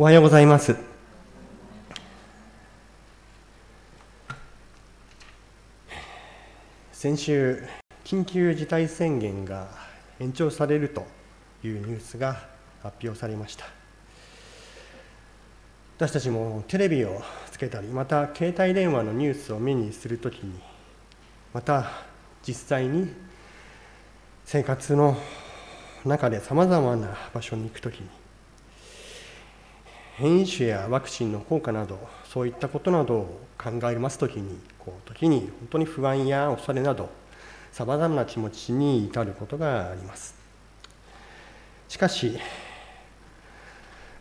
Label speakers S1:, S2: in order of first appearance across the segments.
S1: おはようございます。先週、緊急事態宣言が延長されるというニュースが発表されました。私たちもテレビをつけたり、また携帯電話のニュースを目にするときに、また実際に生活の中でさまざまな場所に行くときに変異種やワクチンの効果などそういったことなどを考えますときにこう時に本当に不安や恐れなどさまざまな気持ちに至ることがあります。しかし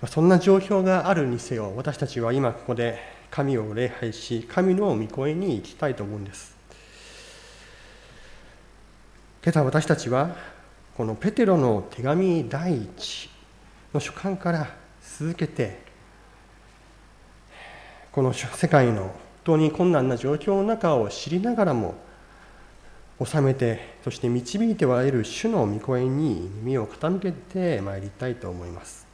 S1: そんな状況があるにせよ私たちは今ここで神を礼拝し神の御声に行きたいと思うんです。今朝私たちはこのペテロの手紙第一の書簡から続けてこの世界の本当に困難な状況の中を知りながらも収めてそして導いては得る主の御声に耳を傾けてまいりたいと思います。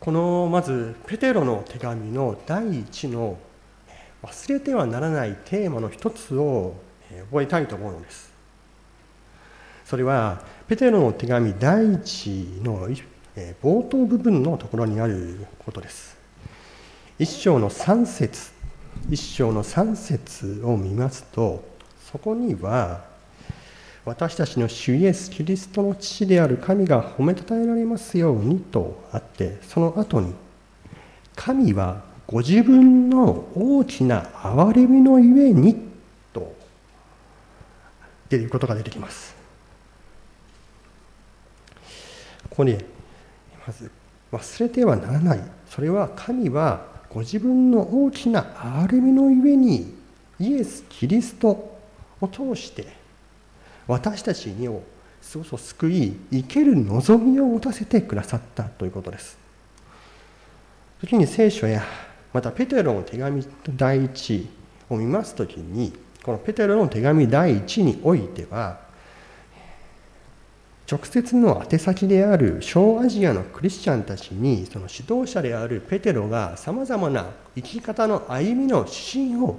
S1: このまずペテロの手紙の第一の忘れてはならないテーマの一つを覚えたいと思うのです。それはペテロの手紙第一の冒頭部分のところにあることです。一章の3節。一章の3節を見ますとそこには私たちの主イエス・キリストの父である神が褒めたたえられますようにとあってその後に神はご自分の大きな憐れみのゆえにと出ることが出てきます。ここにまず。忘れてはならない。それは神はご自分の大きな憐れみのゆえにイエス・キリストを通して私たちにをそそ救い生ける望みを持たせてくださったということです。時に聖書やまたペテロの手紙第一を見ます時にこのペテロの手紙第一においては直接の宛先である小アジアのクリスチャンたちにその指導者であるペテロがさまざまな生き方の歩みの指針を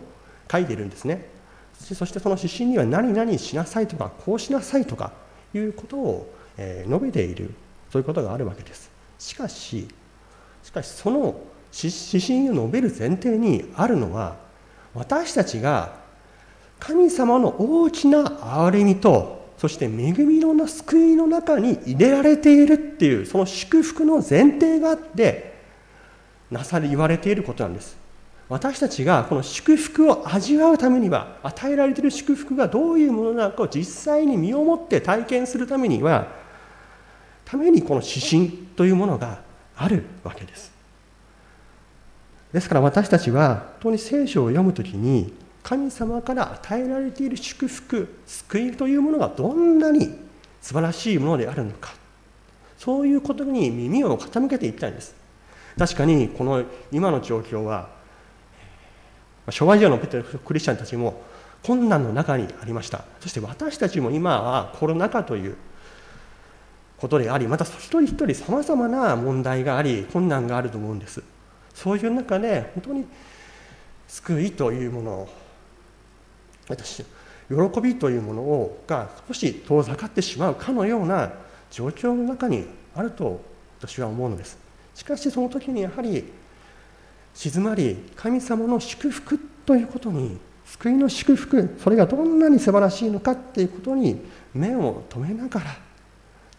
S1: 書いているんですね。そしてその指針には何々しなさいとかこうしなさいとかいうことを述べているそういうことがあるわけです。しかししかしその指針を述べる前提にあるのは私たちが神様の大きな憐れみとそして恵みの救いの中に入れられているっていうその祝福の前提があってなされ言われていることなんです。私たちがこの祝福を味わうためには与えられている祝福がどういうものなのかを実際に身をもって体験するためにはためにこの指針というものがあるわけです。ですから私たちは本当に聖書を読むときに神様から与えられている祝福救いというものがどんなに素晴らしいものであるのか。そういうことに耳を傾けていきたいんです。確かにこの今の状況は昭和時代のクリスチャンたちも困難の中にありました。そして私たちも今はコロナ禍ということでありまた一人一人さまざまな問題があり困難があると思うんです。そういう中で本当に救いというものを私喜びというものをが少し遠ざかってしまうかのような状況の中にあると私は思うのです。しかしその時にやはり静まり神様の祝福ということに救いの祝福それがどんなに素晴らしいのかっていうことに目を留めながら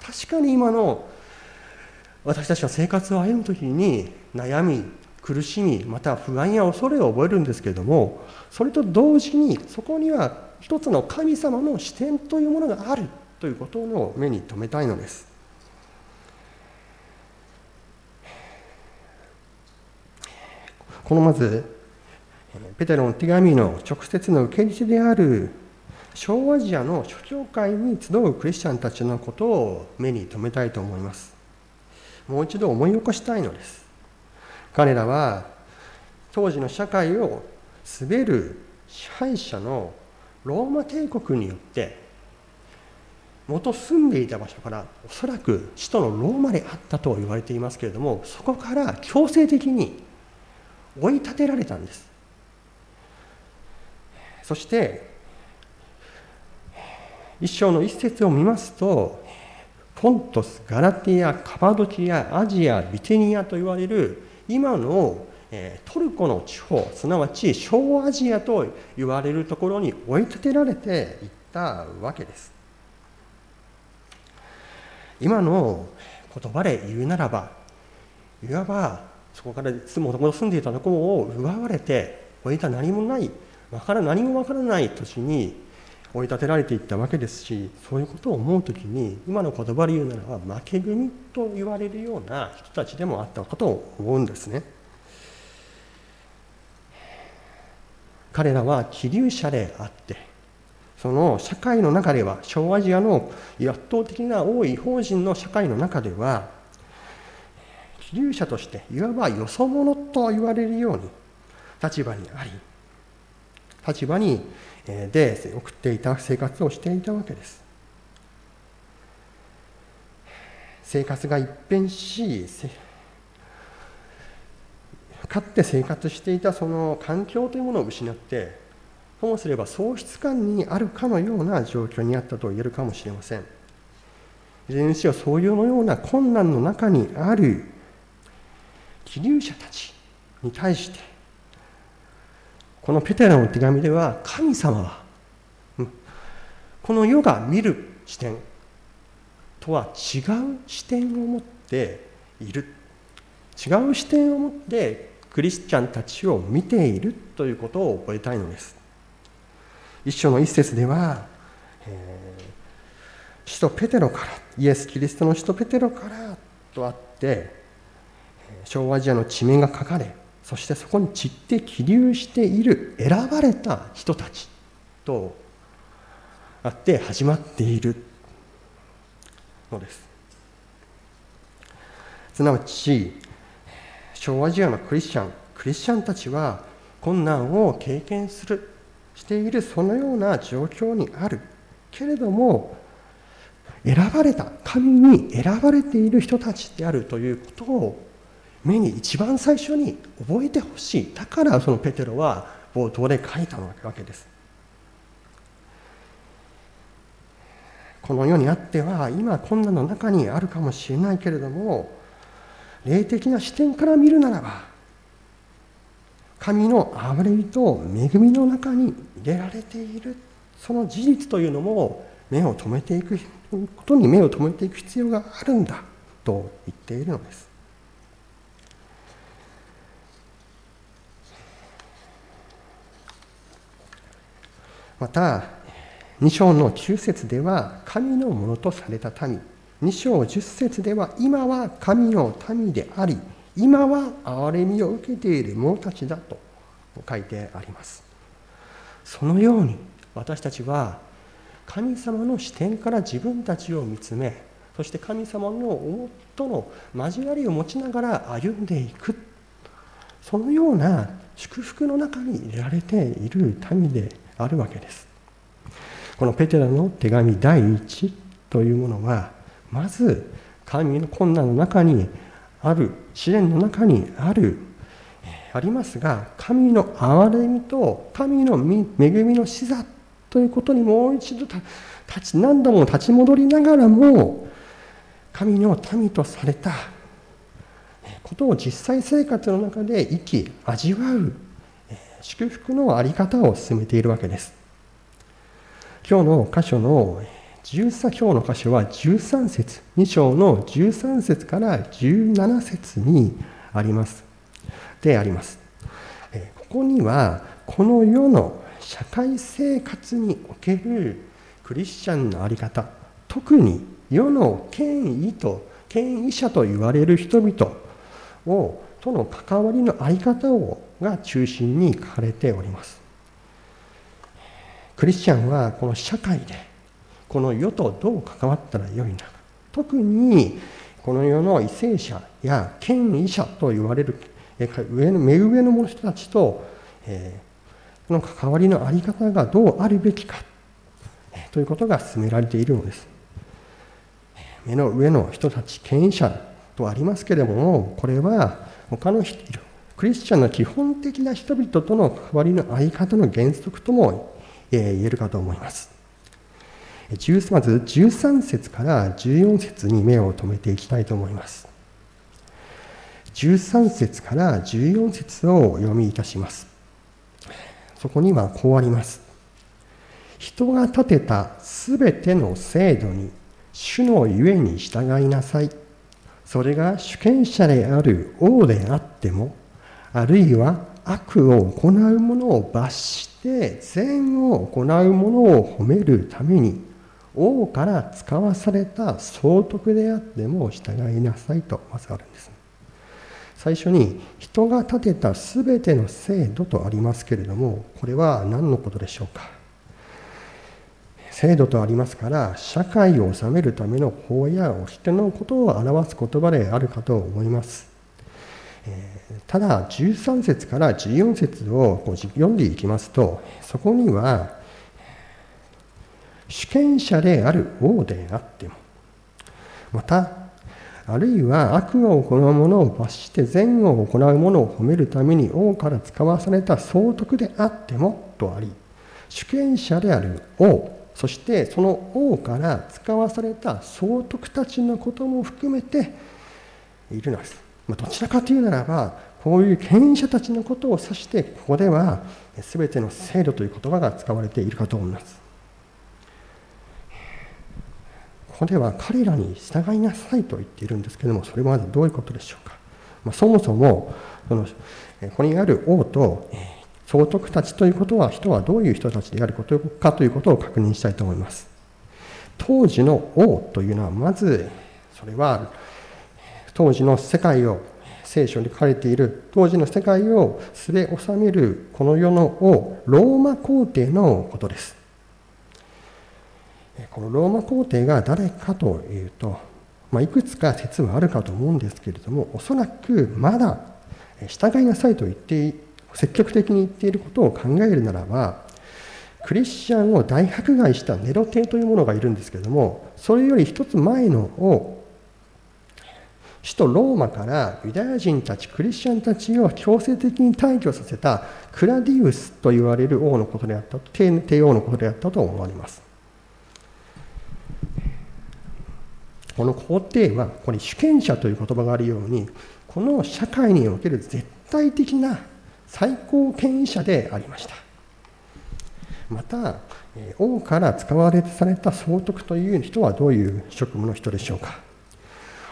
S1: 確かに今の私たちは生活を歩む時に悩み苦しみまた不安や恐れを覚えるんですけれどもそれと同時にそこには一つの神様の視点というものがあるということを目に留めたいのです。このまずペテロの手紙の直接の受け入れである小アジアの諸教会に集うクリスチャンたちのことを目に留めたいと思います。もう一度思い起こしたいのです。彼らは当時の社会を滑る支配者のローマ帝国によって元住んでいた場所からおそらく首都のローマであったと言われていますけれどもそこから強制的に追い立てられたんです。そして一章の一節を見ますとポントス、ガラティア、カパドキア、アジア、ビテニアと言われる今のトルコの地方すなわち小アジアと言われるところに追い立てられていったわけです。今の言葉で言うならばいわばそこからもともと住んでいたところを奪われて置いた何もないわから何もわからない土地に追い立てられていったわけですしそういうことを思う時に今の言葉で言うならば負け組と言われるような人たちでもあったかと思うんですね。彼らは気流者であってその社会の中では小アジアの圧倒的な多い法人の社会の中では気流者としていわばよそ者と言われるように立場にあり立場にで送っていた生活をしていたわけです。生活が一変しかつて生活していたその環境というものを失ってともすれば喪失感にあるかのような状況にあったと言えるかもしれません。いずれにせよそういうのような困難の中にある希流者たちに対してこのペテラの手紙では神様はこの世が見る視点とは違う視点を持っている。違う視点を持ってクリスチャンたちを見ているということを覚えたいのです。一章の一節では、えー、使徒ペテロからイエス・キリストの使徒ペテロからとあって小アジアの地名が書かれそしてそこに散って起立している選ばれた人たちとあって始まっているのです。すなわち小アジアのクリスチャンクリスチャンたちは困難を経験するしているそのような状況にあるけれども選ばれた神に選ばれている人たちであるということを目に一番最初に覚えてほしい。だからそのペテロは冒頭で書いたわけです。この世にあっては今困難の中にあるかもしれないけれども霊的な視点から見るならば神の憐れみと恵みの中に入れられている。その事実というのも目を留めていくことに目を留めていく必要があるんだと言っているのです。また2章の9節では神のものとされた民。2章10節では今は神の民であり今は憐れみを受けている者たちだと書いてあります。そのように私たちは神様の視点から自分たちを見つめそして神様の思との交わりを持ちながら歩んでいく。そのような祝福の中に入れられている民であるわけです。このペテラの手紙第1というものはまず神の困難の中にある試練の中にあるありますが神の憐れみと神の恵みの視座ということにもう一度立ち何度も立ち戻りながらも神の民とされたことを実際生活の中で生き味わう祝福の在り方を進めているわけです。今日の箇所の13章の箇所は13節2章の13節から17節にあります。であります。ここにはこの世の社会生活におけるクリスチャンの在り方特に世の権威と権威者と言われる人々をとの関わりの在り方をが中心に書かれております。クリスチャンはこの社会でこの世とどう関わったらよいのか。特にこの世の為政者や権威者と言われる上の目上の人たちと、えー、この関わりの在り方がどうあるべきか、ということが進められているのです。目の上の人たち権威者とありますけれどもこれは他のクリスチャンの基本的な人々との関わりのあり方の原則とも言えるかと思います。まず13節から14節に目を留めていきたいと思います。13節から14節をお読みいたします。そこにはこうあります。人が立てたすべての制度に主のゆえに従いなさい。それが主権者である王であってもあるいは悪を行う者を罰して善を行う者を褒めるために王から使わされた総督であっても従いなさいとまずあるんです最初に人が立てた全ての制度とありますけれどもこれは何のことでしょうか？制度とありますから社会を治めるための法や掟のことを表す言葉であるかと思います。ただ13節から14節をこう読んでいきますとそこには主権者である王であってもまたあるいは悪を行う者を罰して善を行う者を褒めるために王から使わされた総督であってもとあり主権者である王そしてその王から使わされた総督たちのことも含めているのです。ま、どちらかというならばこういう権威者たちのことを指してここでは全ての制度という言葉が使われているかと思います。ここでは彼らに従いなさいと言っているんですけれども、それはまずどういうことでしょうか。ま、そもそもその、ここにある王と総督たちということは、人はどういう人たちであることかということを確認したいと思います。当時の王というのは、まず、それは当時の世界を聖書に書かれている当時の世界を据え治めるこの世の王ローマ皇帝のことです。このローマ皇帝が誰かというと、まあ、いくつか説はあるかと思うんですけれどもおそらくまだ従いなさいと言って積極的に言っていることを考えるならばクリスチャンを大迫害したネロ帝というものがいるんですけれどもそれより一つ前のを首都ローマからユダヤ人たちクリスチャンたちを強制的に退去させたクラディウスと言われる王のことであった帝王のことであったと思われます。この皇帝はここに主権者という言葉があるようにこの社会における絶対的な最高権威者でありました。また王から使われてされた総督という人はどういう職務の人でしょうか。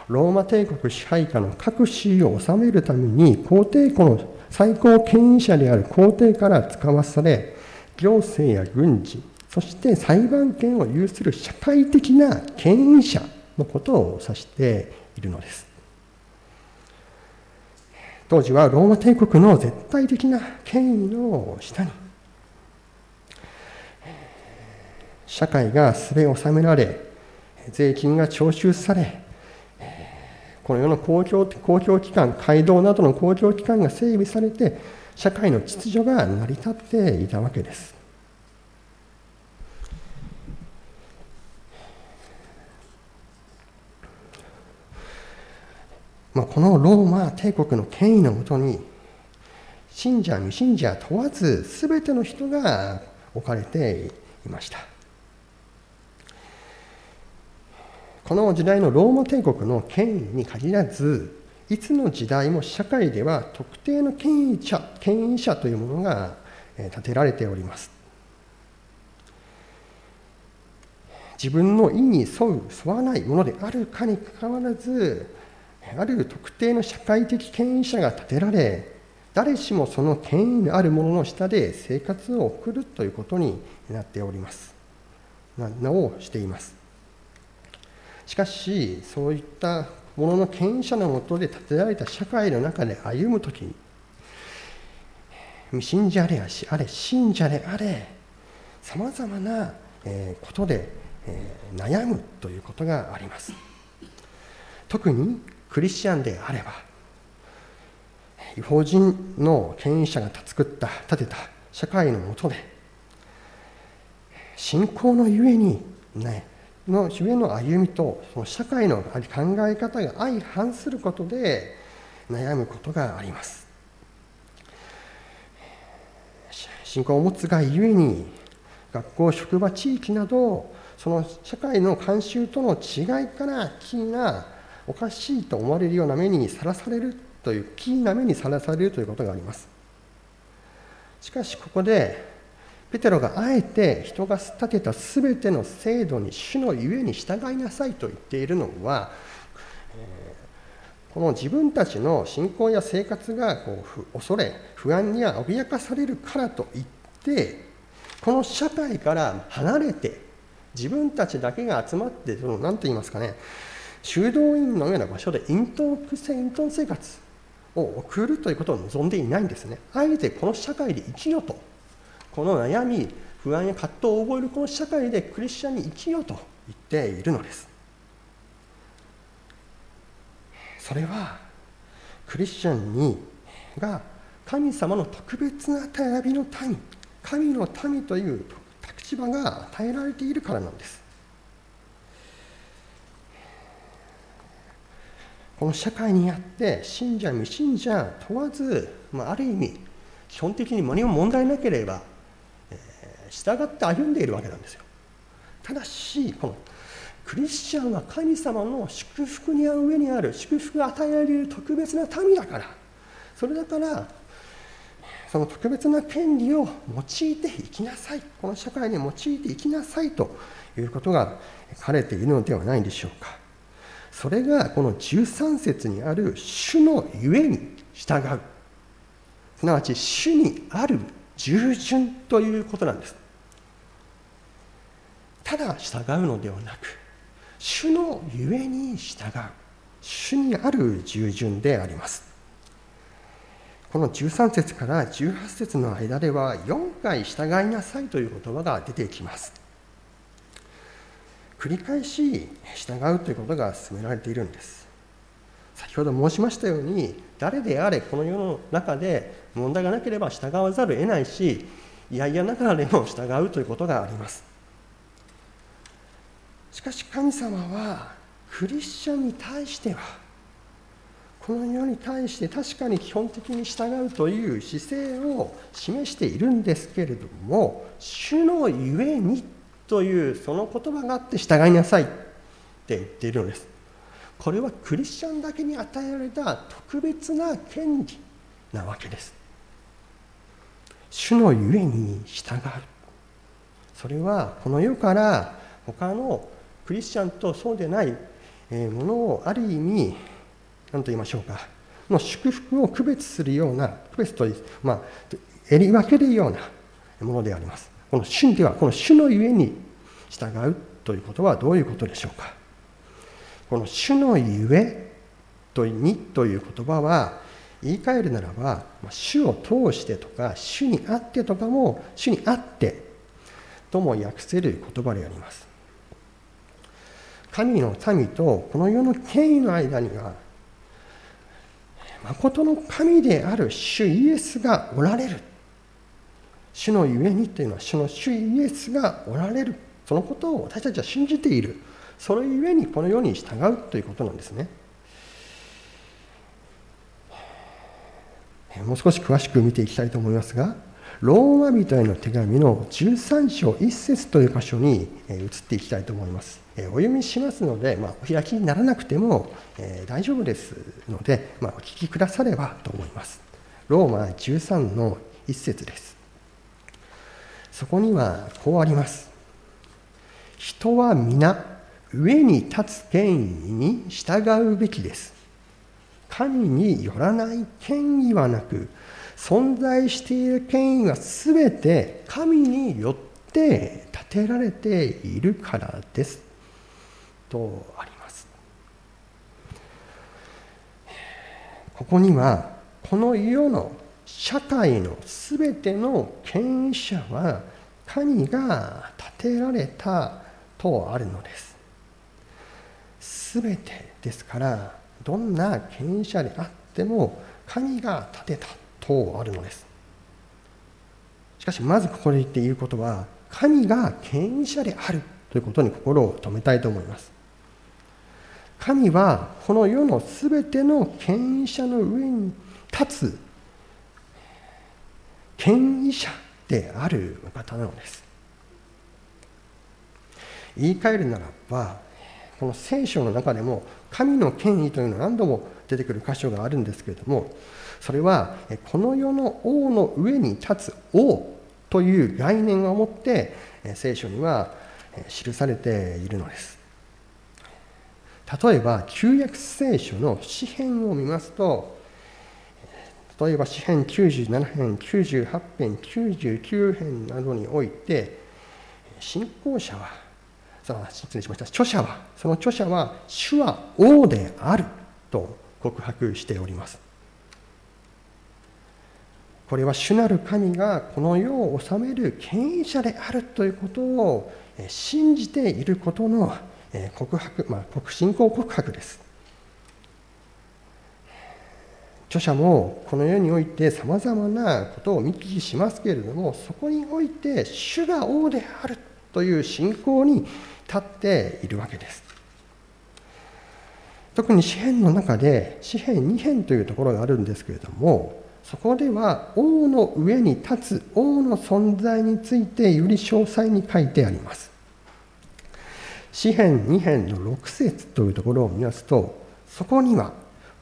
S1: ローマ帝国支配下の各地を治めるために皇帝庫の最高権威者である皇帝から使わされ行政や軍事そして裁判権を有する社会的な権威者のことを指しているのです。当時はローマ帝国の絶対的な権威の下に社会がすべ収められ税金が徴収されこの世の公共公共機関街道などの公共機関が整備されて社会の秩序が成り立っていたわけです。まあ、このローマ帝国の権威のもとに信者未信者問わず全ての人が置かれていました。この時代のローマ帝国の権威に限らずいつの時代も社会では特定の権威者権威者というものが立てられております。自分の意に沿う沿わないものであるかにかかわらずある特定の社会的権威者が立てられ誰しもその権威のある者のの下で生活を送るということになっております。なをしています。しかしそういったものの権威者のもとで建てられた社会の中で歩む時に未信者であれ信者であれさまざまなことで悩むということがあります。特にクリスチャンであれば違法人の権威者が作った立てた社会のもとで信仰のゆえにねの主への歩みとその社会の考え方が相反することで悩むことがあります。信仰を持つがゆえに学校職場地域などその社会の慣習との違いからキーなおかしいと思われるような目にさらされるというキーな目にさらされるということがあります。しかしここでペテロがあえて人が立てた全ての制度に主のゆえに従いなさいと言っているのは、この自分たちの信仰や生活がこう恐れ不安には脅かされるからといってこの社会から離れて自分たちだけが集まってその何と言いますかね修道院のような場所で隠遁隠遁生活を送るということを望んでいないんですね。あえてこの社会で生きよとこの悩み不安や葛藤を覚えるこの社会でクリスチャンに生きようと言っているのです。それはクリスチャンにが神様の特別な選びの民神の民という立場が与えられているからなんです。この社会にあって信者未信者問わず、まあ、ある意味基本的に何も問題なければ従って歩んでいるわけなんですよ。ただしこのクリスチャンは神様の祝福に合う上にある祝福が与えられる特別な民だから。それだからその特別な権利を用いていきなさい。この社会に用いていきなさいということが書かれているのではないでしょうか。それがこの13節にある主のゆえに従う。すなわち主にある従順ということなんです。ただ従うのではなく主のゆえに従う主にある従順であります。この13節から18節の間では4回従いなさいという言葉が出てきます。繰り返し従うということが進められているんです。先ほど申しましたように誰であれこの世の中で問題がなければ従わざるを得ないしいやいやながらでも従うということがあります。しかし神様はクリスチャンに対してはこの世に対して確かに基本的に従うという姿勢を示しているんですけれども主のゆえにというその言葉があって従いなさいって言っているのです。これはクリスチャンだけに与えられた特別な権利なわけです。主のゆえに従う。それはこの世から他のクリスチャンとそうでないものをある意味何と言いましょうかの祝福を区別するような区別とまあえり分けるようなものであります。この主ではこの主のゆえに従うということはどういうことでしょうか。この主のゆえとにという言葉は言い換えるならば主を通してとか主にあってとかも主にあってとも訳せる言葉であります。神の民とこの世の権威の間には誠の神である主イエスがおられる。主のゆえにというのは主の主イエスがおられる。そのことを私たちは信じている。それゆえにこの世に従うということなんですね。もう少し詳しく見ていきたいと思いますがローマ人への手紙の13章1節という箇所に移っていきたいと思います。お読みしますので、まあ、お開きにならなくても、え、大丈夫ですので、まあ、お聞きくださればと思います。ローマ13の一節です。そこにはこうあります。人は皆、上に立つ権威に従うべきです。神によらない権威はなく、存在している権威はすべて神によって立てられているからです。とあります。ここにはこの世の社会のすべての権威者は神が立てられたとあるのです。すべてですからどんな権威者であっても神が立てたとあるのです。しかしまずここで言っていることは神が権威者であるということに心を留めたいと思います。神はこの世のすべての権威者の上に立つ権威者であるお方なのです。言い換えるならば、この聖書の中でも神の権威というのは何度も出てくる箇所があるんですけれども、それはこの世の王の上に立つ王という概念を持って聖書には記されているのです。例えば旧約聖書の詩篇を見ますと例えば詩篇97編98編99編などにおいて信仰者は失礼しました著者はその著者は主は王であると告白しております。これは主なる神がこの世を治める権威者であるということを信じていることの告白、まあ、信仰告白です。著者もこの世においてさまざまなことを見聞きしますけれどもそこにおいて主が王であるという信仰に立っているわけです。特に詩篇の中で詩篇2編というところがあるんですけれどもそこでは王の上に立つ王の存在についてより詳細に書いてあります。詩編2編の6節というところを見ますとそこには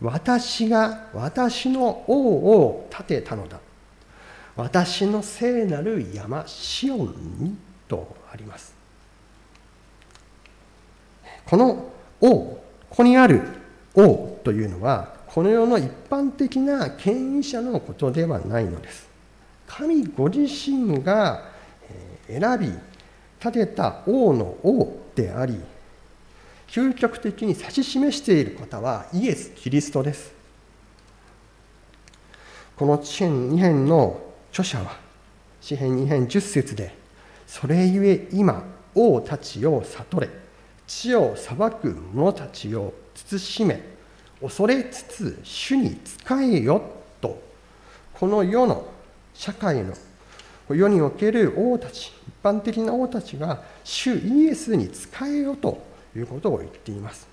S1: 私が私の王を立てたのだ。私の聖なる山シオンにとあります。この王ここにある王というのはこの世の一般的な権威者のことではないのです。神ご自身が選び立てた王の王であり究極的に指し示している方はイエス・キリストです。この詩篇2編の著者は詩篇2編10節でそれゆえ今王たちを悟れ地を裁く者たちを慎め恐れつつ主に仕えよとこの世の社会の世における王たち一般的な王たちが主イエスに仕えよということを言っています。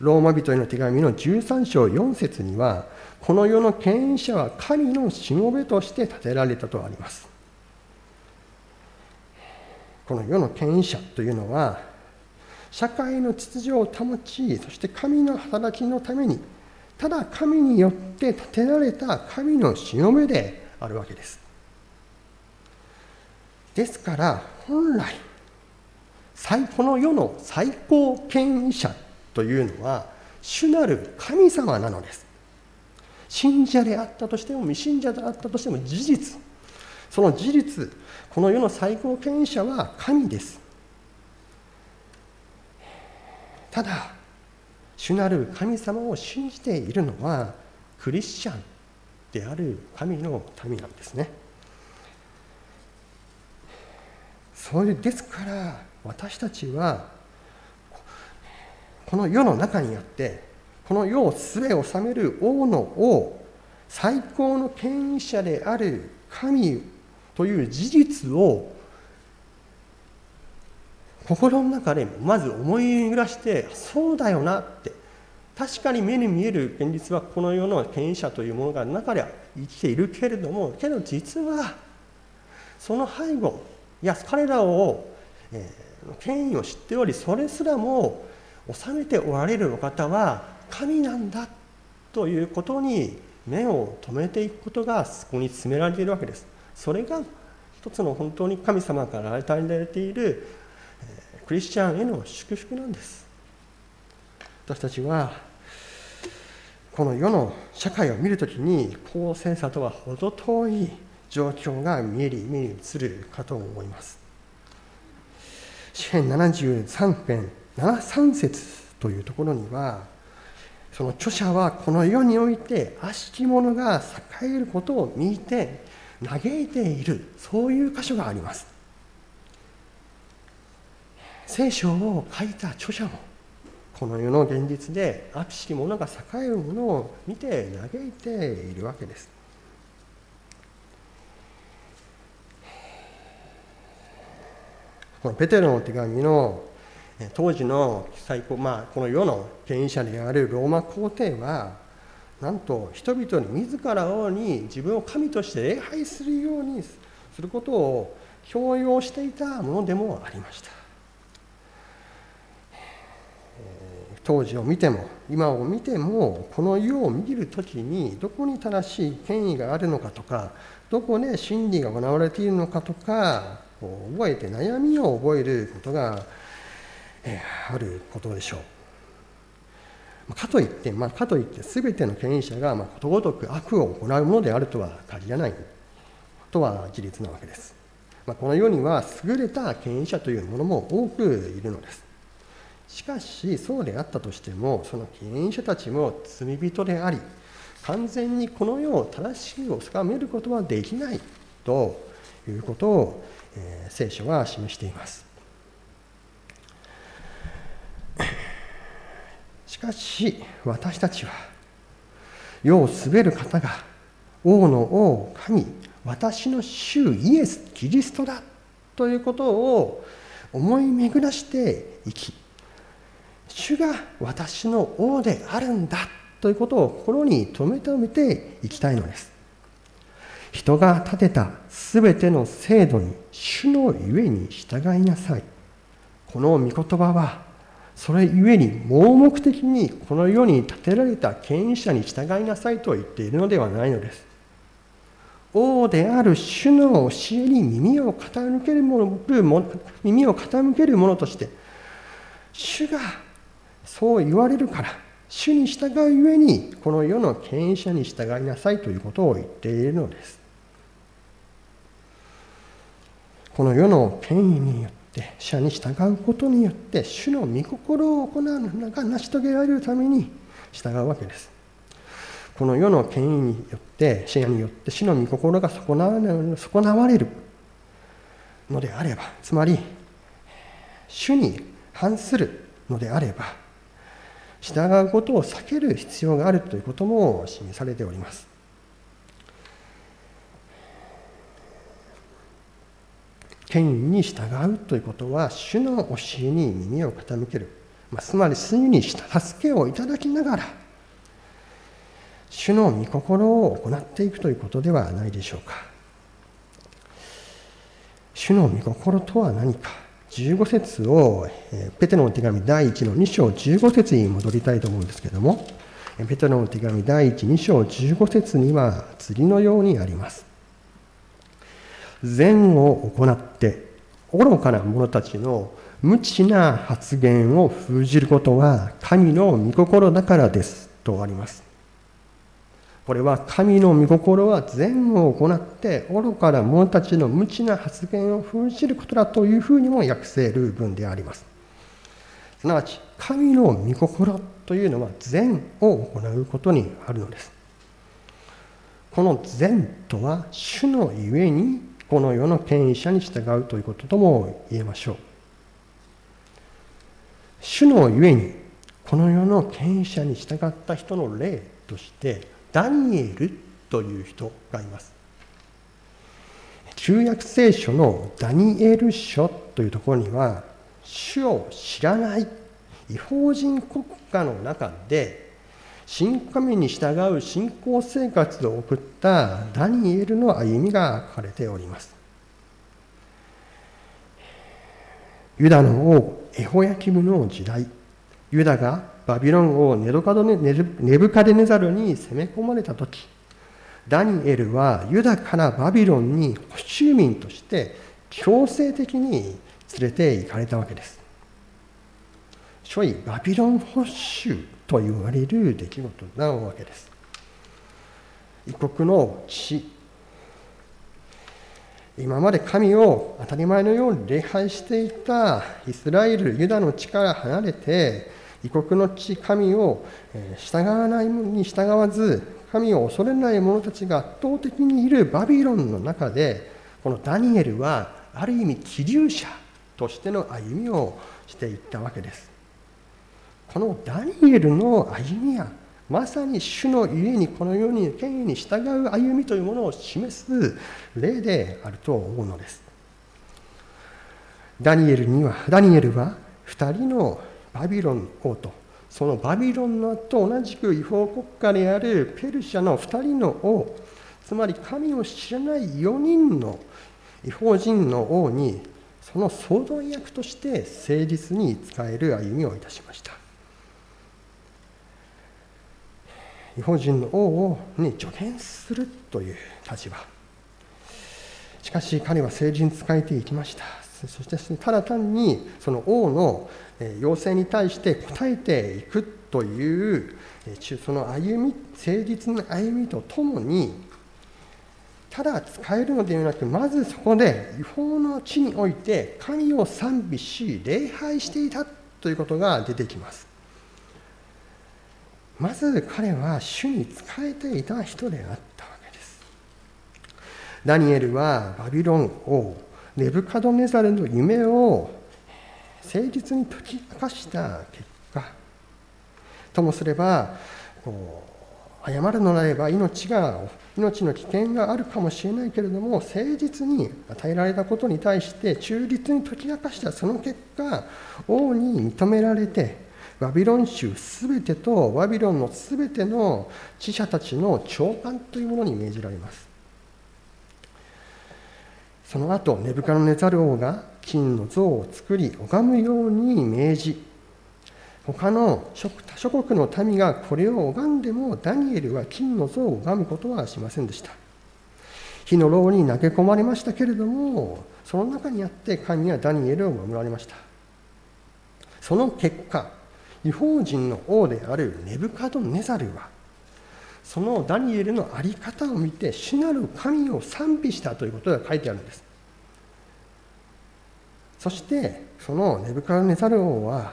S1: ローマ人への手紙の13章4節にはこの世の権威者は神のしもべとして建てられたとあります。この世の権威者というのは社会の秩序を保ちそして神の働きのためにただ神によって建てられた神のしもべであるわけです。ですから本来この世の最高権威者というのは主なる神様なのです。信者であったとしても未信者であったとしても事実。その事実この世の最高権威者は神です。ただ主なる神様を信じているのはクリスチャンである神の民なんですね。それですから私たちはこの世の中にあってこの世をすべ治める王の王最高の権威者である神という事実を心の中でまず思い巡らしてそうだよなって確かに目に見える現実はこの世の権威者というものが中では生きているけれどもけど実はその背後いや彼らを、えー、権威を知っておりそれすらも治めておられるお方は神なんだということに目を留めていくことがそこに詰められているわけです。それが一つの本当に神様から与えられているクリスチャンへの祝福なんです。私たちはこの世の社会を見るときに公正さとは程遠い状況が見える目に映るかと思います。詩編73編73節というところにはその著者はこの世において悪しき者が栄えることを見て嘆いているそういう箇所があります。聖書を書いた著者もこの世の現実で悪しき者が栄えるものを見て嘆いているわけです。このペテロの手紙の当時の最高、まあ、この世の権威者であるローマ皇帝はなんと人々に自らに自分を神として礼拝するようにすることを強要していたものでもありました当時を見ても今を見てもこの世を見る時にどこに正しい権威があるのかとかどこで真理が行われているのかとか覚えて悩みを覚えることがあることでしょう。かといって、まあ、かといって全ての権威者がまあことごとく悪を行うものであるとは限らないとは事実なわけです。まあ、この世には優れた権威者というものも多くいるのです。しかしそうであったとしてもその権威者たちも罪人であり完全にこの世を正しく収めることはできないということを、えー、聖書は示しています。しかし私たちは世を滑る方が王の王神私の主イエス・キリストだということを思い巡らして生き主が私の王であるんだということを心に留め留めていきたいのです。人が立てたすべての制度に主のゆえに従いなさい。この御言葉はそれゆえに盲目的にこの世に建てられた権威者に従いなさいと言っているのではないのです。王である主の教えに耳を傾けるもの耳を傾けるものとして主がそう言われるから主に従うゆえにこの世の権威者に従いなさいということを言っているのです。この世の権威によって主に従うことによって主の御心を行うのが成し遂げられるために従うわけです。この世の権威によって主によって主の御心が損なわれるのであればつまり主に反するのであれば従うことを避ける必要があるということも示されております。権威に従うということは主の教えに耳を傾ける、まあ、つまり主に助けをいただきながら主の御心を行っていくということではないでしょうか。主の御心とは何か。15節を、ペテロの手紙第1の2章15節に戻りたいと思うんですけども、ペテロの手紙第1、2章15節には次のようにあります。善を行って、愚かな者たちの無知な発言を封じることは神の御心だからですとあります。これは神の御心は善を行って愚かな者たちの無知な発言を封じることだというふうにも訳せる文であります。すなわち神の御心というのは善を行うことにあるのです。この善とは主のゆえにこの世の権威者に従うということとも言えましょう。主のゆえにこの世の権威者に従った人の例としてダニエルという人がいます。旧約聖書のダニエル書というところには主を知らない違法人国家の中で新神に従う信仰生活を送ったダニエルの歩みが書かれております。ユダの王エホヤキムの時代ユダがバビロン王ネドカドネネブカデネザルに攻め込まれた時ダニエルはユダからバビロンに保守民として強制的に連れて行かれたわけです。所以バビロン保守と言われる出来事なわけです。異国の地今まで神を当たり前のように礼拝していたイスラエルユダの地から離れて異国の地神を従わないに従わず神を恐れない者たちが圧倒的にいるバビロンの中でこのダニエルはある意味気流者としての歩みをしていったわけです。このダニエルの歩みはまさに主の家にこのように権威に従う歩みというものを示す例であると思うのです。ダニエルにはダニエルは2人のバビロン王とそのバビロンのと同じく違法国家であるペルシャの2人の王つまり神を知らない4人の違法人の王にその総動員役として誠実に使える歩みをいたしました。違法人の王に助言するという立場。しかし彼は誠実に仕えていきました。そしてただ単にその王の要請に対して応えていくというその歩み誠実な歩みとともにただ使えるのではなくまずそこで違法の地において神を賛美し礼拝していたということが出てきます。まず彼は主に仕えていた人であったわけです。ダニエルはバビロン王。ネブカドネザルの夢を誠実に解き明かした結果ともすればこう謝るのなれば命が命の危険があるかもしれないけれども誠実に与えられたことに対して忠実に解き明かしたその結果王に認められてバビロン州すべてとバビロンのすべての知者たちの長官というものに命じられます。その後ネブカノネザル王が金の像を作り拝むように命じ他の諸国の民がこれを拝んでもダニエルは金の像を拝むことはしませんでした。火の牢に投げ込まれましたけれどもその中にあって神はダニエルを守られました。その結果違法人の王であるネブカドネザルはそのダニエルの在り方を見て主なる神を賛美したということが書いてあるんです。そしてそのネブカドネザル王は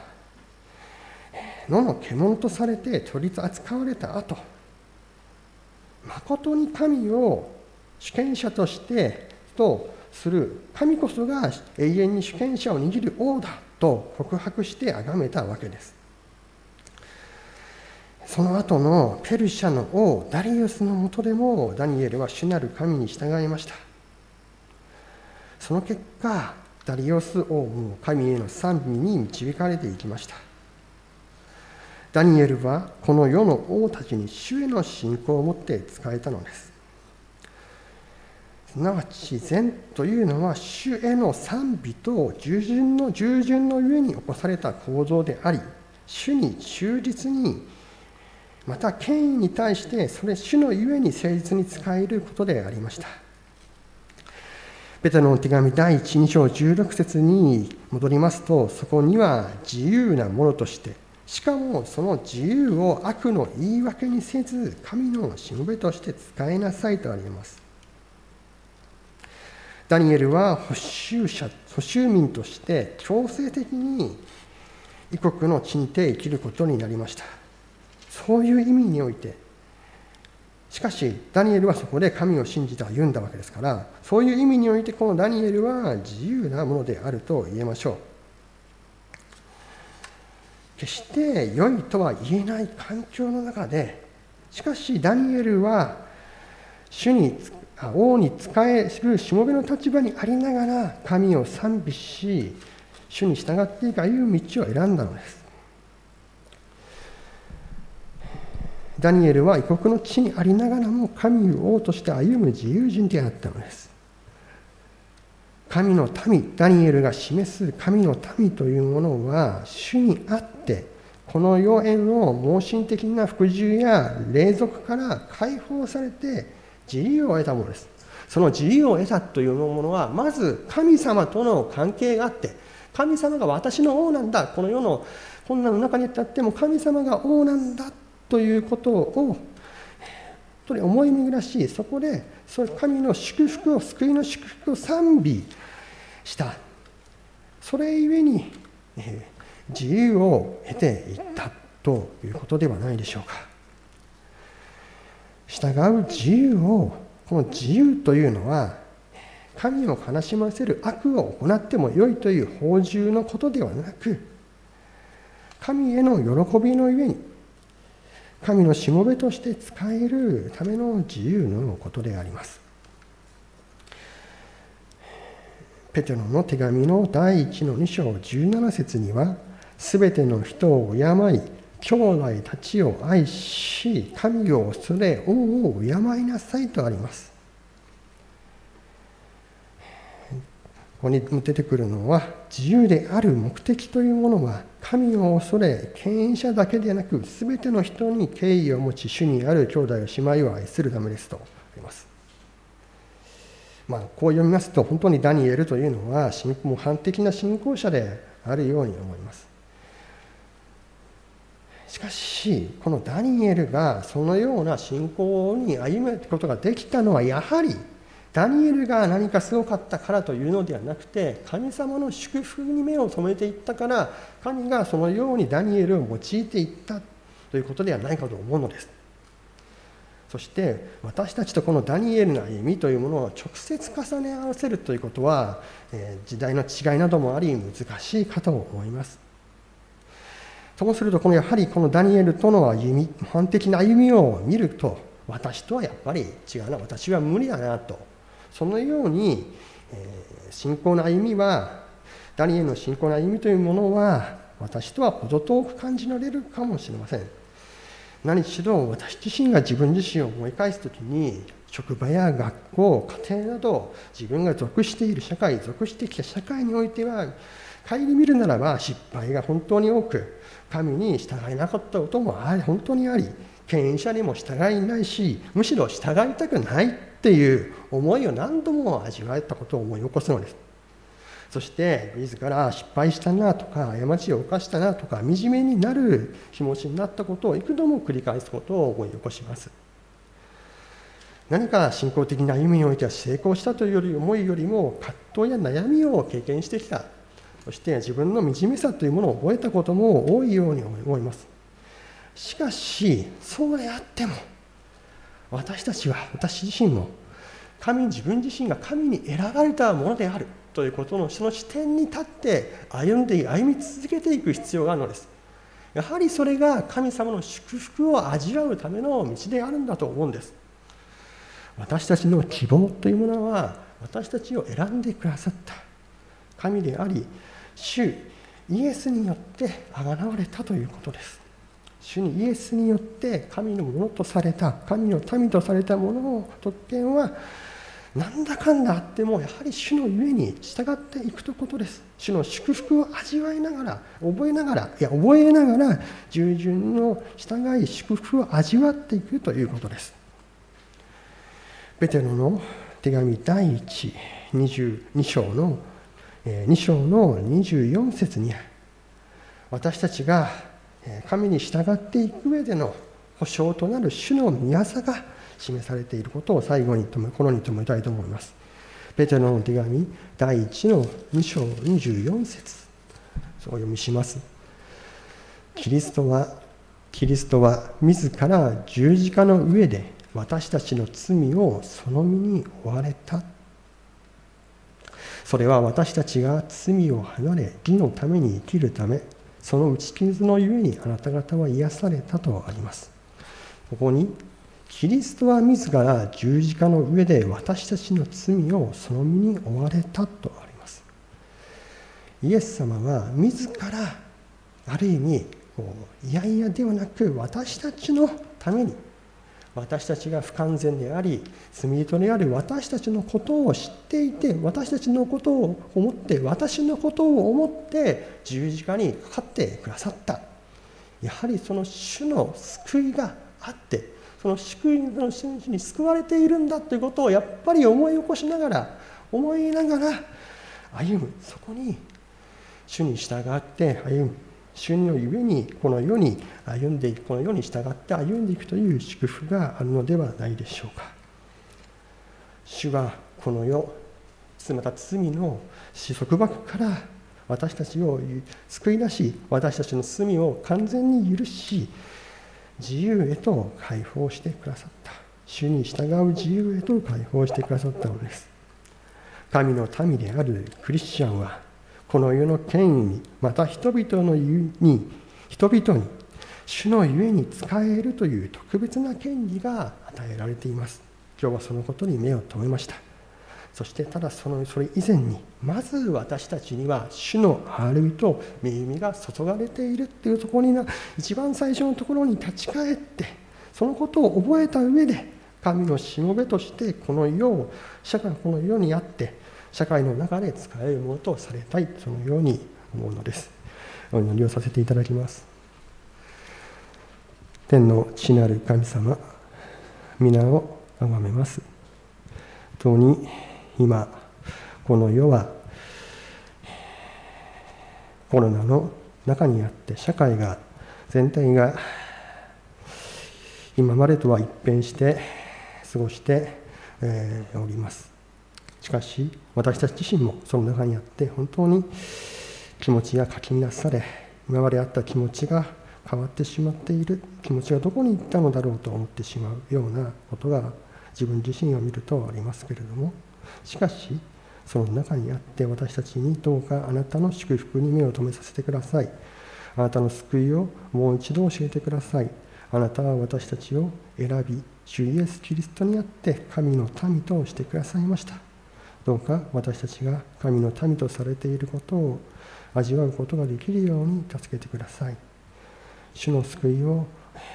S1: 野の獣とされて取り扱われた後誠に神を主権者としてとする神こそが永遠に主権者を握る王だと告白して崇めたわけです。その後のペルシャの王ダリウスのもとでもダニエルは主なる神に従いました。その結果ダリオス王も神への賛美に導かれていきました。ダニエルはこの世の王たちに主への信仰を持って仕えたのです。すなわち善というのは主への賛美と従順の従順の上に起こされた構造であり主に忠実にまた権威に対してそれ主のゆえに誠実に使えることでありましたペテロの手紙第1、2章16節に戻りますと、そこには自由なものとして、しかもその自由を悪の言い訳にせず、神のしもべとして使いなさいとあります。ダニエルは補修者、補修民として強制的に異国の地にて生きることになりました。そういう意味において、しかし、ダニエルはそこで神を信じて歩んだわけですから、そういう意味において、このダニエルは自由なものであると言えましょう。決して良いとは言えない環境の中で、しかし、ダニエルは、主に、王に仕えるしもべの立場にありながら、神を賛美し、主に従っていく歩む道を選んだのです。ダニエルは異国の地にありながらも神を王として歩む自由人であったのです。神の民、ダニエルが示す神の民というものは、主にあって、この予言の盲信的な服従や霊俗から解放されて自由を得たものです。その自由を得たというものは、まず神様との関係があって、神様が私の王なんだ、この世の困難の中にあっても神様が王なんだということを本当に思い巡らしそこでそれ神の祝福を救いの祝福を賛美した。それゆえに、え自由を得ていったということではないでしょうか。従う自由をこの自由というのは神を悲しませる悪を行ってもよいという法獣のことではなく神への喜びのゆえに神のしもべとして使えるための自由のことであります。ペテロの手紙の第1の2章17節には、すべての人を敬い、兄弟たちを愛し、神を恐れ、王を敬いなさいとあります。ここに出てくるのは自由である目的というものは神を恐れ権威者だけでなく全ての人に敬意を持ち主にある兄弟や姉妹を愛するためですとあります。まあ、こう読みますと本当にダニエルというのは模範的な信仰者であるように思います。しかしこのダニエルがそのような信仰に歩むことができたのはやはりダニエルが何かすごかったからというのではなくて神様の祝福に目を留めていったから神がそのようにダニエルを用いていったということではないかと思うのです。そして私たちとこのダニエルの歩みというものを直接重ね合わせるということは、え時代の違いなどもあり難しいかと思います。ともするとこのやはりこのダニエルとの歩み模範的な歩みを見ると私とはやっぱり違うな私は無理だなとそのように、え信仰の歩みはダニエルの信仰の歩みというものは私とは程遠く感じられるかもしれません。何しろ私自身が自分自身を思い返す時に職場や学校家庭など自分が属している社会属してきた社会においては顧みるならば失敗が本当に多く神に従えなかったことも本当にあり権威者にも従いないしむしろ従いたくないっていう思いを何度も味わえたことを思い起こすのです。そして自ら失敗したなとか過ちを犯したなとか惨めになる気持ちになったことを幾度も繰り返すことを思い起こします。何か信仰的な歩みにおいては成功したというより思いよりも葛藤や悩みを経験してきた。そして自分の惨めさというものを覚えたことも多いように思います。しかしそうであっても私たちは私自身も神自分自身が神に選ばれたものであるということのその視点に立って歩んで歩み続けていく必要があるのです。やはりそれが神様の祝福を味わうための道であるんだと思うんです。私たちの希望というものは私たちを選んでくださった。神であり主イエスによってあがなわれたということです。主にイエスによって神のものとされた神の民とされたものの特権はなんだかんだあってもやはり主の上に従っていくということです。主の祝福を味わいながら覚えながらいや覚えながら従順の従い祝福を味わっていくということです。ベテロの手紙第122章の2章の24節に私たちが神に従っていく上での保証となる主の宮さが示されていることを最後にこのに留めたいと思います。ペテロの手紙第1の2章24節そう読みします。キリストはキリストは自ら十字架の上で私たちの罪をその身に負われた。それは私たちが罪を離れ義のために生きるためその打ち傷のゆえにあなた方は癒されたとあります。ここに、キリストは自ら十字架の上で私たちの罪をその身に負われたとあります。イエス様は自らある意味いやいやではなく私たちのために私たちが不完全であり罪人である私たちのことを知っていて私たちのことを思って私のことを思って十字架にかかってくださった。やはりその主の救いがあってその救いの真摯に救われているんだということをやっぱり思い起こしながら思いながら歩む。そこに主に従って歩む。主のゆえにこの世に歩んでいくこの世に従って歩んでいくという祝福があるのではないでしょうか。主はこの世また罪の死束縛から私たちを救い出し私たちの罪を完全に許し自由へと解放してくださった。主に従う自由へと解放してくださったのです。神の民であるクリスチャンはこの世の権威にまた人々のに人々に主のゆえに使えるという特別な権利が与えられています。今日はそのことに目を留めました。そしてただそのそれ以前にまず私たちには主の歩みと恵みが注がれているっていうところにな一番最初のところに立ち返ってそのことを覚えた上で神のしもべとしてこの世を社会この世にあって社会の中で使えるものとされたいそのように思うのです。お祈りをさせていただきます。天の父なる神様皆を崇めます。本当に今この世はコロナの中にあって社会が全体が今までとは一変して過ごして、えー、おります。しかし私たち自身もその中にあって本当に気持ちがかき乱され今まであった気持ちが変わってしまっている気持ちがどこに行ったのだろうと思ってしまうようなことが自分自身を見るとありますけれどもしかしその中にあって私たちにどうかあなたの祝福に目を留めさせてください。あなたの救いをもう一度教えてください。あなたは私たちを選び主イエス・キリストにあって神の民としてくださいました。どうか私たちが神の民とされていることを味わうことができるように助けてください。主の救いを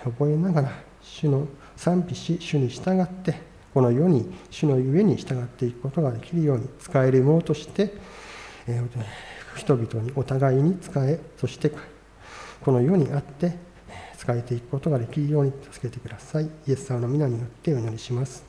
S1: 覚えながら主の賛美し主に従ってこの世に主のゆえに従っていくことができるように使えるものとして、え、人々にお互いに使えそしてこの世にあって使えていくことができるように助けてください。イエス様の皆によってお祈りします、